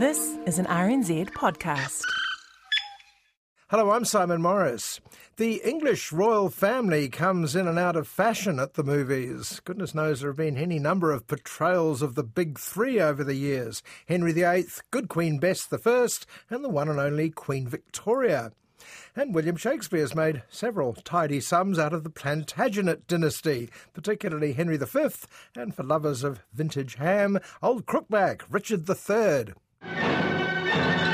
This is an RNZ podcast. Hello, I'm Simon Morris. The English royal family comes in and out of fashion at the movies. Goodness knows there have been any number of portrayals of the big three over the years Henry VIII, Good Queen Bess I, and the one and only Queen Victoria. And William Shakespeare has made several tidy sums out of the Plantagenet dynasty, particularly Henry V, and for lovers of vintage ham, Old Crookback, Richard III. A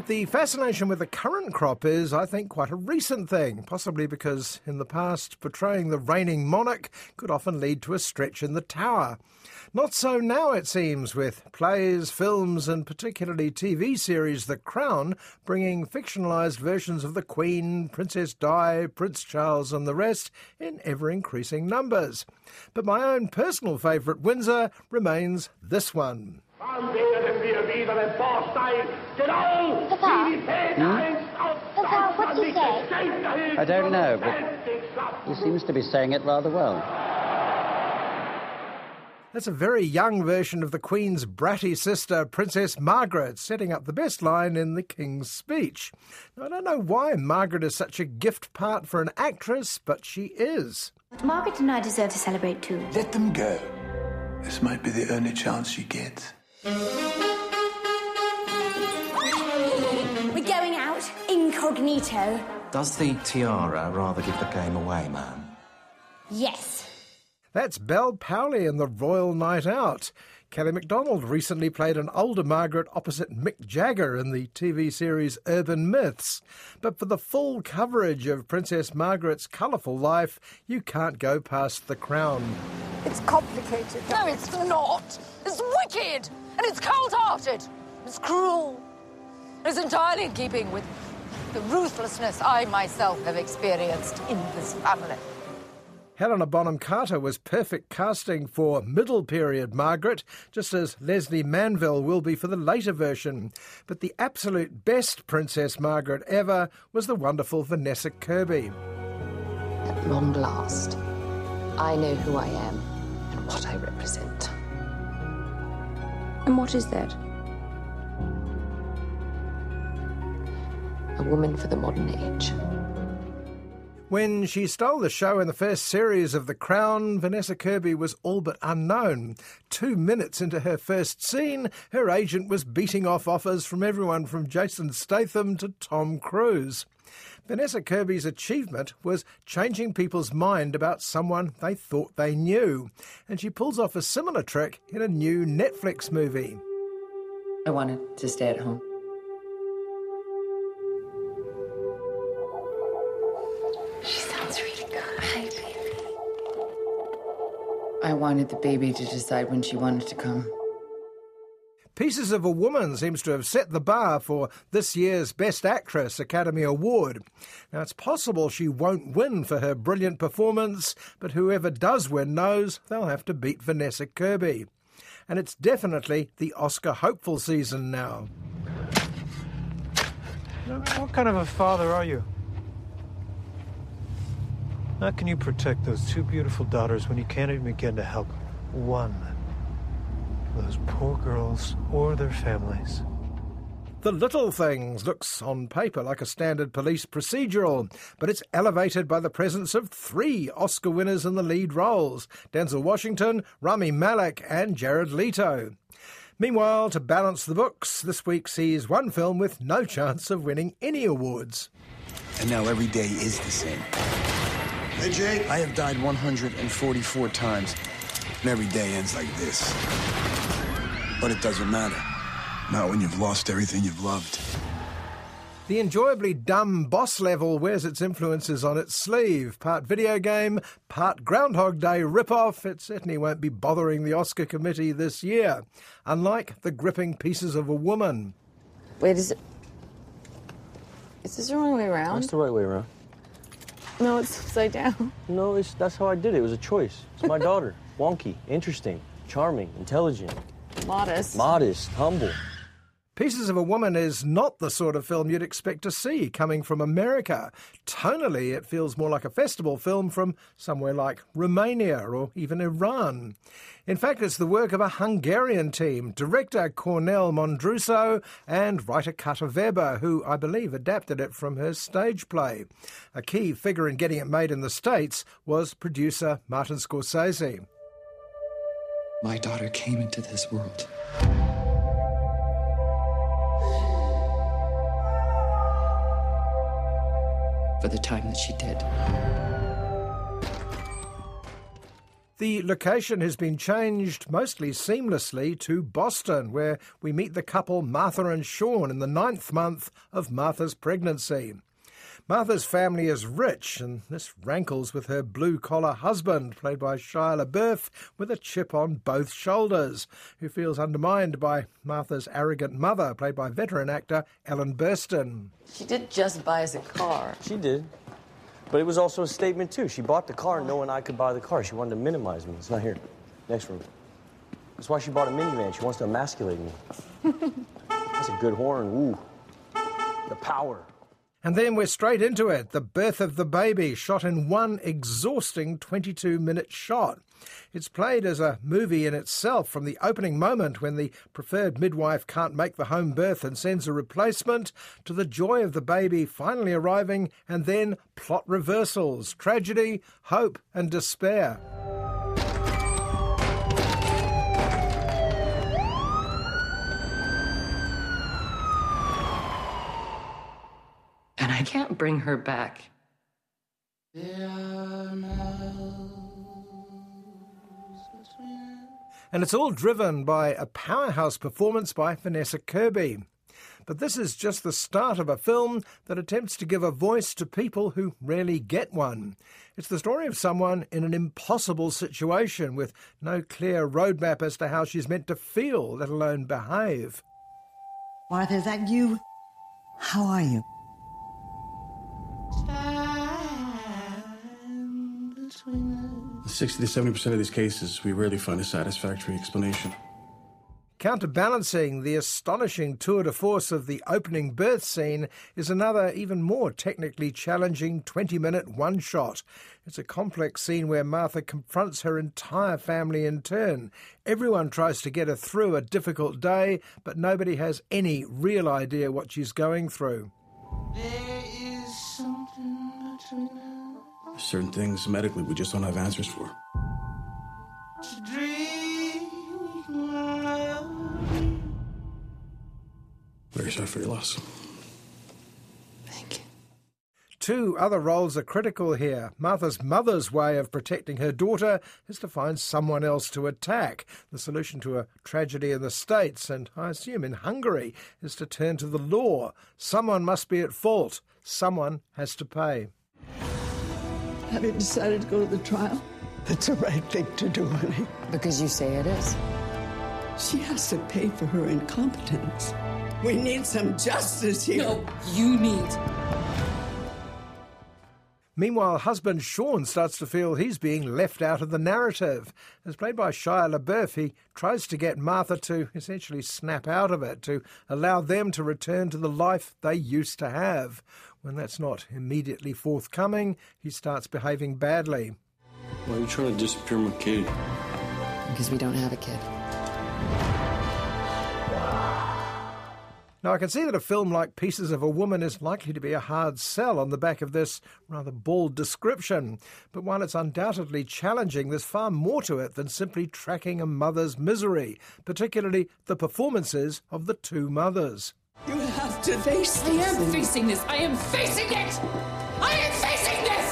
But the fascination with the current crop is, I think, quite a recent thing, possibly because in the past, portraying the reigning monarch could often lead to a stretch in the tower. Not so now, it seems, with plays, films, and particularly TV series The Crown bringing fictionalised versions of the Queen, Princess Di, Prince Charles, and the rest in ever increasing numbers. But my own personal favourite Windsor remains this one. Werden wir wieder emporsteigen, genau Papa? wie die Väter einst auf Papa, what's he Deutschland say? I don't know, but but he seems to be saying it rather well. That's a very young version of the Queen's bratty sister, Princess Margaret, setting up the best line in the King's speech. Now, I don't know why Margaret is such a gift part for an actress, but she is. Margaret and I deserve to celebrate too. Let them go. This might be the only chance she gets. Incognito. Does the tiara rather give the game away, ma'am? Yes. That's Bel Powley in The Royal Night Out. Kelly MacDonald recently played an older Margaret opposite Mick Jagger in the TV series Urban Myths. But for the full coverage of Princess Margaret's colourful life, you can't go past The Crown. It's complicated. No, it's not. It's wicked. And it's cold hearted. It's cruel. It's entirely in keeping with the ruthlessness I myself have experienced in this family. Helena Bonham Carter was perfect casting for middle period Margaret, just as Lesley Manville will be for the later version. But the absolute best Princess Margaret ever was the wonderful Vanessa Kirby. At long last, I know who I am and what I represent. And what is that? Woman for the modern age. When she stole the show in the first series of The Crown, Vanessa Kirby was all but unknown. Two minutes into her first scene, her agent was beating off offers from everyone from Jason Statham to Tom Cruise. Vanessa Kirby's achievement was changing people's mind about someone they thought they knew, and she pulls off a similar trick in a new Netflix movie. I wanted to stay at home. I wanted the baby to decide when she wanted to come. Pieces of a Woman seems to have set the bar for this year's Best Actress Academy Award. Now, it's possible she won't win for her brilliant performance, but whoever does win knows they'll have to beat Vanessa Kirby. And it's definitely the Oscar hopeful season now. What kind of a father are you? How can you protect those two beautiful daughters when you can't even begin to help one? Those poor girls or their families. The Little Things looks on paper like a standard police procedural, but it's elevated by the presence of three Oscar winners in the lead roles Denzel Washington, Rami Malek, and Jared Leto. Meanwhile, to balance the books, this week sees one film with no chance of winning any awards. And now every day is the same. Hey, Jake. I have died 144 times, and every day ends like this. But it doesn't matter. Not when you've lost everything you've loved. The enjoyably dumb boss level wears its influences on its sleeve. Part video game, part Groundhog Day ripoff. It certainly won't be bothering the Oscar committee this year. Unlike the gripping pieces of a woman. Wait, is it. Is this the wrong way around? That's the right way around. No, it's upside down. No, it's, that's how I did it. It was a choice. It's my daughter. Wonky, interesting, charming, intelligent. Modest. Modest, humble. Pieces of a Woman is not the sort of film you'd expect to see coming from America. Tonally, it feels more like a festival film from somewhere like Romania or even Iran. In fact, it's the work of a Hungarian team, director Kornél Mundruczó and writer Kata Weber, who I believe adapted it from her stage play. A key figure in getting it made in the States was producer Martin Scorsese. My daughter came into this world. For the time that she did. The location has been changed mostly seamlessly to Boston, where we meet the couple Martha and Sean in the ninth month of Martha's pregnancy. Martha's family is rich, and this rankles with her blue collar husband, played by Shia LaBeouf, with a chip on both shoulders, who feels undermined by Martha's arrogant mother, played by veteran actor Ellen Burstyn. She did just buy us a car. She did. But it was also a statement, too. She bought the car knowing I could buy the car. She wanted to minimize me. It's not here. Next room. That's why she bought a minivan. She wants to emasculate me. That's a good horn. Ooh. The power. And then we're straight into it the birth of the baby, shot in one exhausting 22 minute shot. It's played as a movie in itself from the opening moment when the preferred midwife can't make the home birth and sends a replacement, to the joy of the baby finally arriving, and then plot reversals, tragedy, hope, and despair. Can't bring her back. And it's all driven by a powerhouse performance by Vanessa Kirby. But this is just the start of a film that attempts to give a voice to people who rarely get one. It's the story of someone in an impossible situation with no clear roadmap as to how she's meant to feel, let alone behave. Martha, is that you? How are you? Sixty to seventy percent of these cases, we rarely find a satisfactory explanation. Counterbalancing the astonishing tour de force of the opening birth scene is another, even more technically challenging 20 minute one shot. It's a complex scene where Martha confronts her entire family in turn. Everyone tries to get her through a difficult day, but nobody has any real idea what she's going through. There is something between us. Certain things medically we just don't have answers for. Very sorry for your loss. Thank you. Two other roles are critical here. Martha's mother's way of protecting her daughter is to find someone else to attack. The solution to a tragedy in the States, and I assume in Hungary, is to turn to the law. Someone must be at fault. Someone has to pay. Have you decided to go to the trial? That's the right thing to do, honey. Because you say it is. She has to pay for her incompetence. We need some justice here. No, you need. Meanwhile, husband Sean starts to feel he's being left out of the narrative. As played by Shia LaBeouf, he tries to get Martha to essentially snap out of it, to allow them to return to the life they used to have. When that's not immediately forthcoming, he starts behaving badly. Why are you trying to disappear my kid? Because we don't have a kid. Now, I can see that a film like Pieces of a Woman is likely to be a hard sell on the back of this rather bald description. But while it's undoubtedly challenging, there's far more to it than simply tracking a mother's misery, particularly the performances of the two mothers. You have to face this. I am facing this. I am facing it. I am facing this.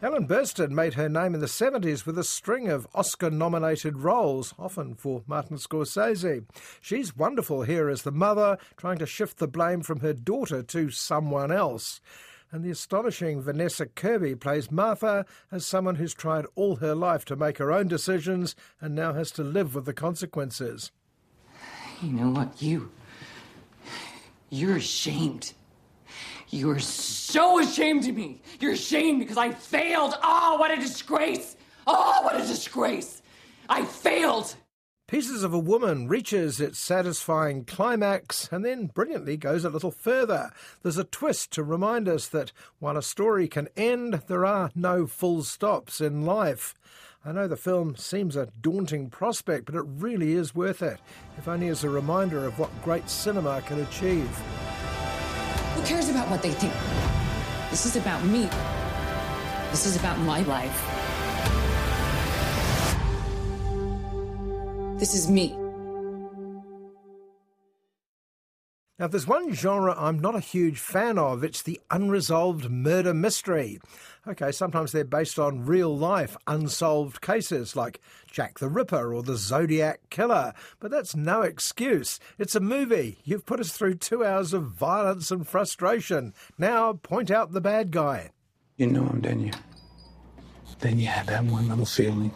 Ellen Burstyn made her name in the 70s with a string of Oscar nominated roles, often for Martin Scorsese. She's wonderful here as the mother, trying to shift the blame from her daughter to someone else. And the astonishing Vanessa Kirby plays Martha as someone who's tried all her life to make her own decisions and now has to live with the consequences. You know what? You. You're ashamed. You're so ashamed of me. You're ashamed because I failed. Oh, what a disgrace. Oh, what a disgrace. I failed. Pieces of a Woman reaches its satisfying climax and then brilliantly goes a little further. There's a twist to remind us that while a story can end, there are no full stops in life. I know the film seems a daunting prospect, but it really is worth it, if only as a reminder of what great cinema can achieve. Who cares about what they think? This is about me. This is about my life. This is me. Now, if there's one genre I'm not a huge fan of, it's the unresolved murder mystery. Okay, sometimes they're based on real life, unsolved cases like Jack the Ripper or the Zodiac Killer, but that's no excuse. It's a movie. You've put us through two hours of violence and frustration. Now, point out the bad guy. You know him, didn't you? Then you had that one little feeling.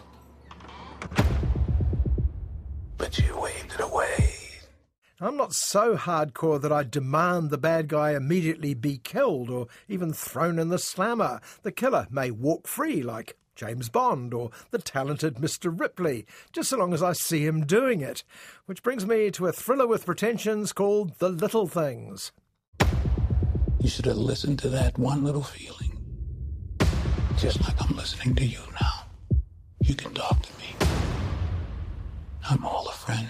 But you waved it away. I'm not so hardcore that I demand the bad guy immediately be killed or even thrown in the slammer. The killer may walk free like James Bond or the talented Mr. Ripley, just so long as I see him doing it. Which brings me to a thriller with pretensions called The Little Things. You should have listened to that one little feeling. Just like I'm listening to you now. You can talk to me. I'm all a friend.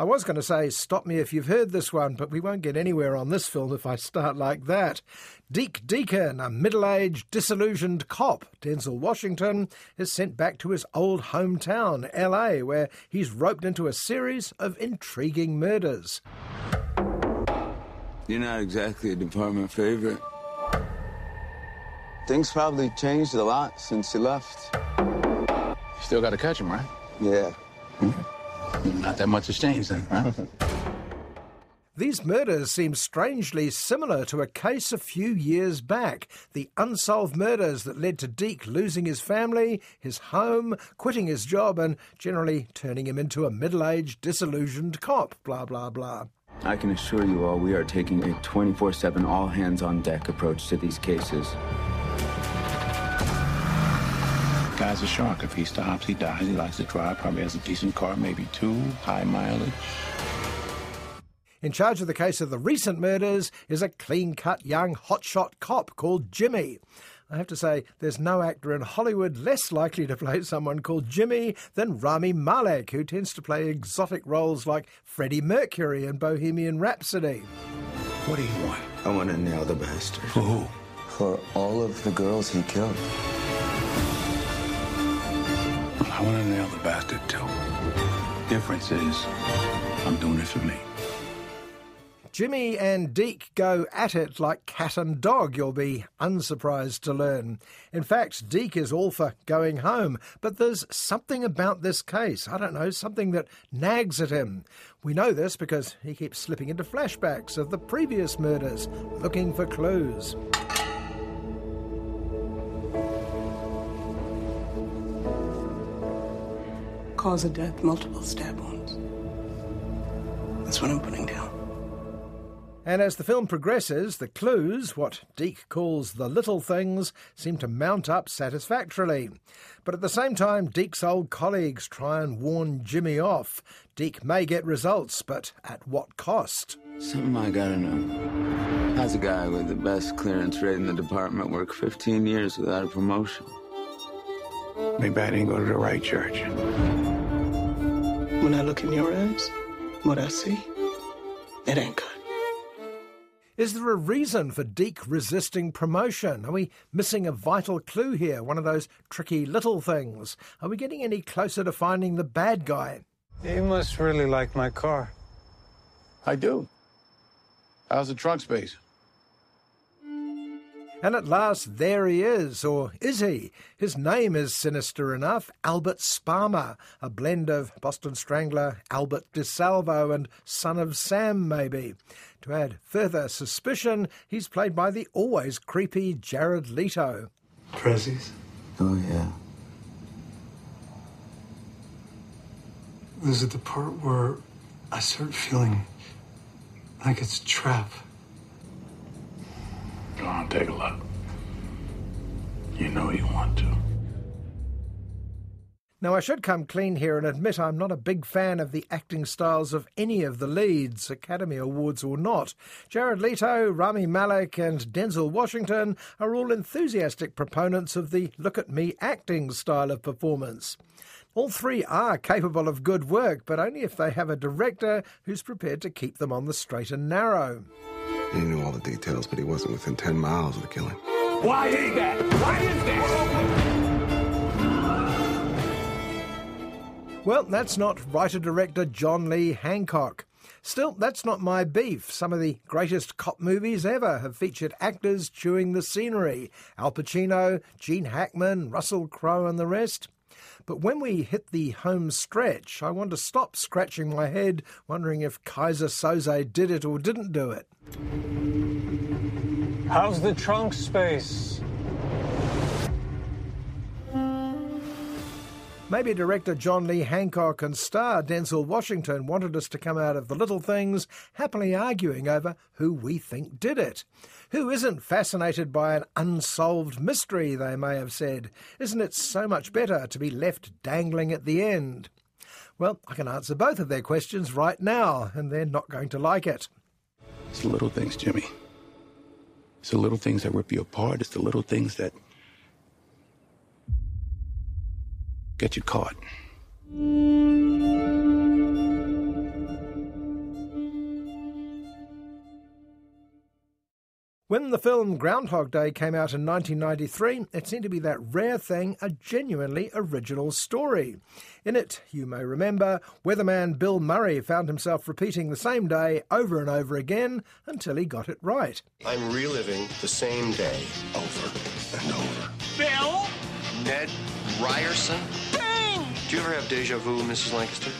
I was going to say, stop me if you've heard this one, but we won't get anywhere on this film if I start like that. Deke Deacon, a middle aged, disillusioned cop, Denzel Washington, is sent back to his old hometown, LA, where he's roped into a series of intriguing murders. You're not exactly a department favorite. Things probably changed a lot since you left. You still got to catch him, right? Yeah. Not that much has changed then, right? These murders seem strangely similar to a case a few years back. The unsolved murders that led to Deke losing his family, his home, quitting his job, and generally turning him into a middle aged, disillusioned cop. Blah, blah, blah. I can assure you all we are taking a 24 7 all hands on deck approach to these cases. Guy's a shark. If he stops, he dies. He likes to drive. Probably has a decent car, maybe two, high mileage. In charge of the case of the recent murders is a clean cut young hotshot cop called Jimmy. I have to say, there's no actor in Hollywood less likely to play someone called Jimmy than Rami Malek, who tends to play exotic roles like Freddie Mercury in Bohemian Rhapsody. What do you want? I want to nail the bastard. For who? For all of the girls he killed. I want to nail the bastard too. Difference is, I'm doing it for me. Jimmy and Deke go at it like cat and dog, you'll be unsurprised to learn. In fact, Deke is all for going home, but there's something about this case, I don't know, something that nags at him. We know this because he keeps slipping into flashbacks of the previous murders, looking for clues. Cause of death, multiple stab wounds. That's what I'm putting down. And as the film progresses, the clues, what Deke calls the little things, seem to mount up satisfactorily. But at the same time, Deke's old colleagues try and warn Jimmy off. Deke may get results, but at what cost? Something I gotta know. How's a guy with the best clearance rate in the department work 15 years without a promotion? Maybe I didn't go to the right church. When I look in your eyes, what I see, it ain't good. Is there a reason for Deke resisting promotion? Are we missing a vital clue here? One of those tricky little things? Are we getting any closer to finding the bad guy? You must really like my car. I do. How's the trunk space? And at last, there he is, or is he? His name is sinister enough Albert Sparma, a blend of Boston Strangler, Albert DeSalvo, and Son of Sam, maybe. To add further suspicion, he's played by the always creepy Jared Leto. Prezzies? Oh, yeah. This is the part where I start feeling like it's a trap. Take a look. You know you want to. Now, I should come clean here and admit I'm not a big fan of the acting styles of any of the leads, Academy Awards or not. Jared Leto, Rami Malek, and Denzel Washington are all enthusiastic proponents of the look at me acting style of performance. All three are capable of good work, but only if they have a director who's prepared to keep them on the straight and narrow. He knew all the details, but he wasn't within 10 miles of the killing. Why is that? Why is that? Well, that's not writer director John Lee Hancock. Still, that's not my beef. Some of the greatest cop movies ever have featured actors chewing the scenery Al Pacino, Gene Hackman, Russell Crowe, and the rest. But when we hit the home stretch, I want to stop scratching my head, wondering if Keyser Söze did it or didn't do it. How's the trunk space? Maybe director John Lee Hancock and star Denzel Washington wanted us to come out of the little things happily arguing over who we think did it. Who isn't fascinated by an unsolved mystery, they may have said? Isn't it so much better to be left dangling at the end? Well, I can answer both of their questions right now, and they're not going to like it. It's the little things, Jimmy. It's the little things that rip you apart. It's the little things that get you caught. When the film Groundhog Day came out in 1993, it seemed to be that rare thing, a genuinely original story. In it, you may remember, weatherman Bill Murray found himself repeating the same day over and over again until he got it right. I'm reliving the same day over and over. Bill? Ned Ryerson? Bang! Do you ever have deja vu, Mrs. Lancaster?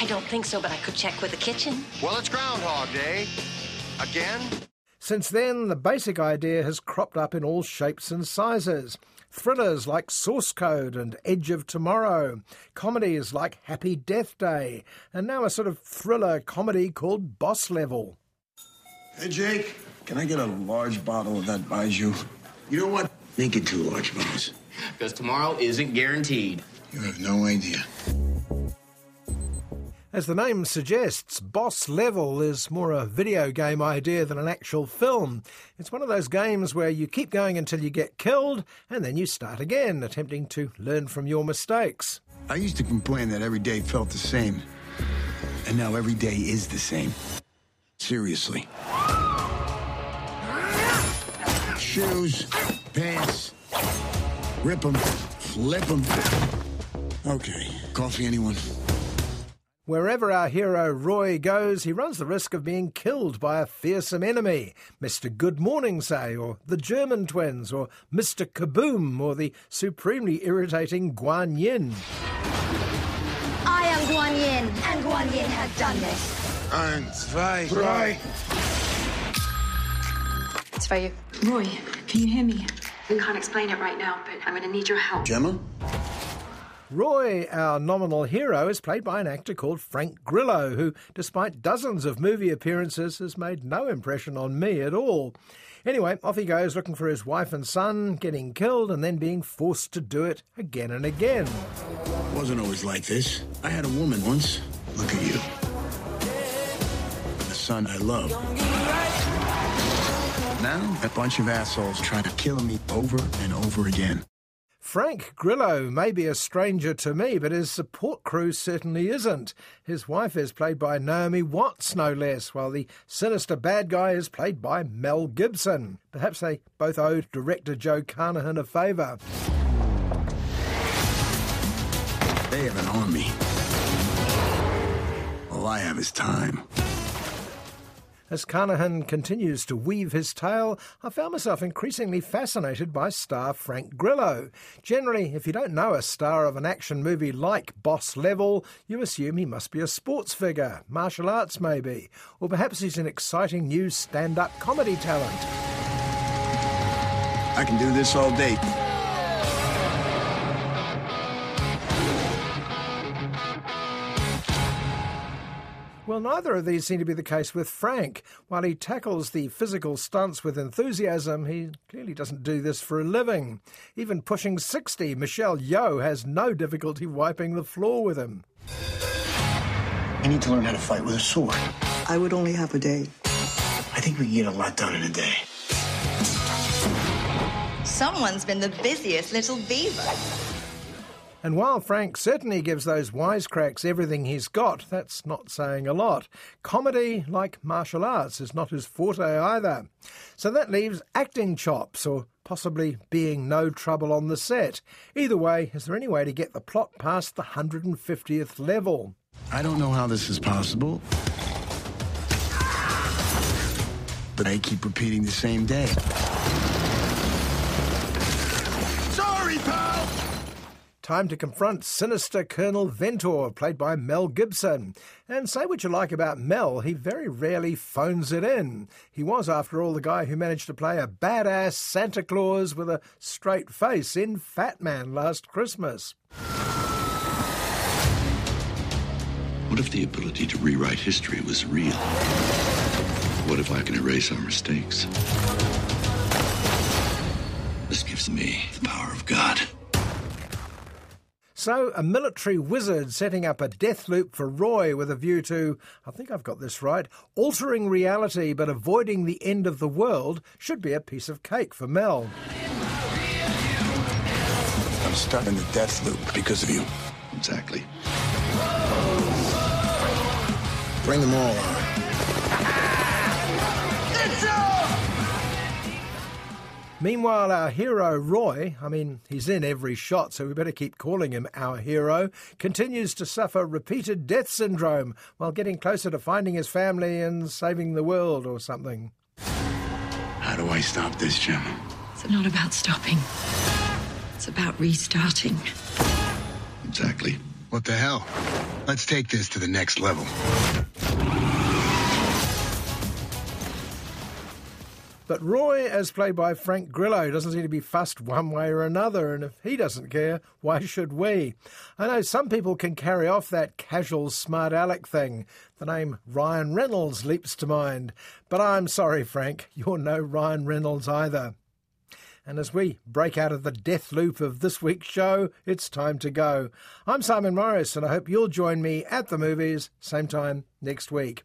I don't think so, but I could check with the kitchen. Well, it's Groundhog Day. Again? Since then, the basic idea has cropped up in all shapes and sizes. Thrillers like Source Code and Edge of Tomorrow, comedies like Happy Death Day, and now a sort of thriller comedy called Boss Level. Hey, Jake, can I get a large bottle of that Baijiu? You know what? Make it two large bottles. Because tomorrow isn't guaranteed. You have no idea. As the name suggests, Boss Level is more a video game idea than an actual film. It's one of those games where you keep going until you get killed, and then you start again, attempting to learn from your mistakes. I used to complain that every day felt the same. And now every day is the same. Seriously. Shoes, pants, rip them, flip them. Okay, coffee, anyone? Wherever our hero Roy goes, he runs the risk of being killed by a fearsome enemy. Mr. Good Morning, say, or the German twins, or Mr. Kaboom, or the supremely irritating Guan Yin. I am Guan Yin, and Guan Yin has done this. Ein, zwei, drei. It's for you. Roy, can you hear me? I can't explain it right now, but I'm going to need your help. Gemma? Roy, our nominal hero, is played by an actor called Frank Grillo, who, despite dozens of movie appearances, has made no impression on me at all. Anyway, off he goes looking for his wife and son, getting killed, and then being forced to do it again and again. It Wasn't always like this. I had a woman once. Look at you. The son I love. Now, a bunch of assholes try to kill me over and over again. Frank Grillo may be a stranger to me, but his support crew certainly isn't. His wife is played by Naomi Watts, no less, while the sinister bad guy is played by Mel Gibson. Perhaps they both owe director Joe Carnahan a favour. They have an army. All I have is time. As Carnahan continues to weave his tale, I found myself increasingly fascinated by star Frank Grillo. Generally, if you don't know a star of an action movie like Boss Level, you assume he must be a sports figure, martial arts maybe, or perhaps he's an exciting new stand up comedy talent. I can do this all day. Well, neither of these seem to be the case with Frank. While he tackles the physical stunts with enthusiasm, he clearly doesn't do this for a living. Even pushing 60, Michelle Yeoh has no difficulty wiping the floor with him. I need to learn how to fight with a sword. I would only have a day. I think we can get a lot done in a day. Someone's been the busiest little beaver. And while Frank certainly gives those wisecracks everything he's got, that's not saying a lot. Comedy, like martial arts, is not his forte either. So that leaves acting chops, or possibly being no trouble on the set. Either way, is there any way to get the plot past the 150th level? I don't know how this is possible. But I keep repeating the same day. Time to confront sinister Colonel Ventor, played by Mel Gibson. And say what you like about Mel, he very rarely phones it in. He was, after all, the guy who managed to play a badass Santa Claus with a straight face in Fatman last Christmas. What if the ability to rewrite history was real? What if I can erase our mistakes? This gives me the power of God. So, a military wizard setting up a death loop for Roy with a view to, I think I've got this right, altering reality but avoiding the end of the world should be a piece of cake for Mel. I'm stuck in the death loop because of you. Exactly. Bring them all on. Meanwhile, our hero Roy, I mean, he's in every shot, so we better keep calling him our hero, continues to suffer repeated death syndrome while getting closer to finding his family and saving the world or something. How do I stop this, Jim? It's not about stopping. It's about restarting. Exactly. What the hell? Let's take this to the next level. But Roy, as played by Frank Grillo, doesn't seem to be fussed one way or another, and if he doesn't care, why should we? I know some people can carry off that casual smart aleck thing. The name Ryan Reynolds leaps to mind. But I'm sorry, Frank, you're no Ryan Reynolds either. And as we break out of the death loop of this week's show, it's time to go. I'm Simon Morris, and I hope you'll join me at the movies, same time next week.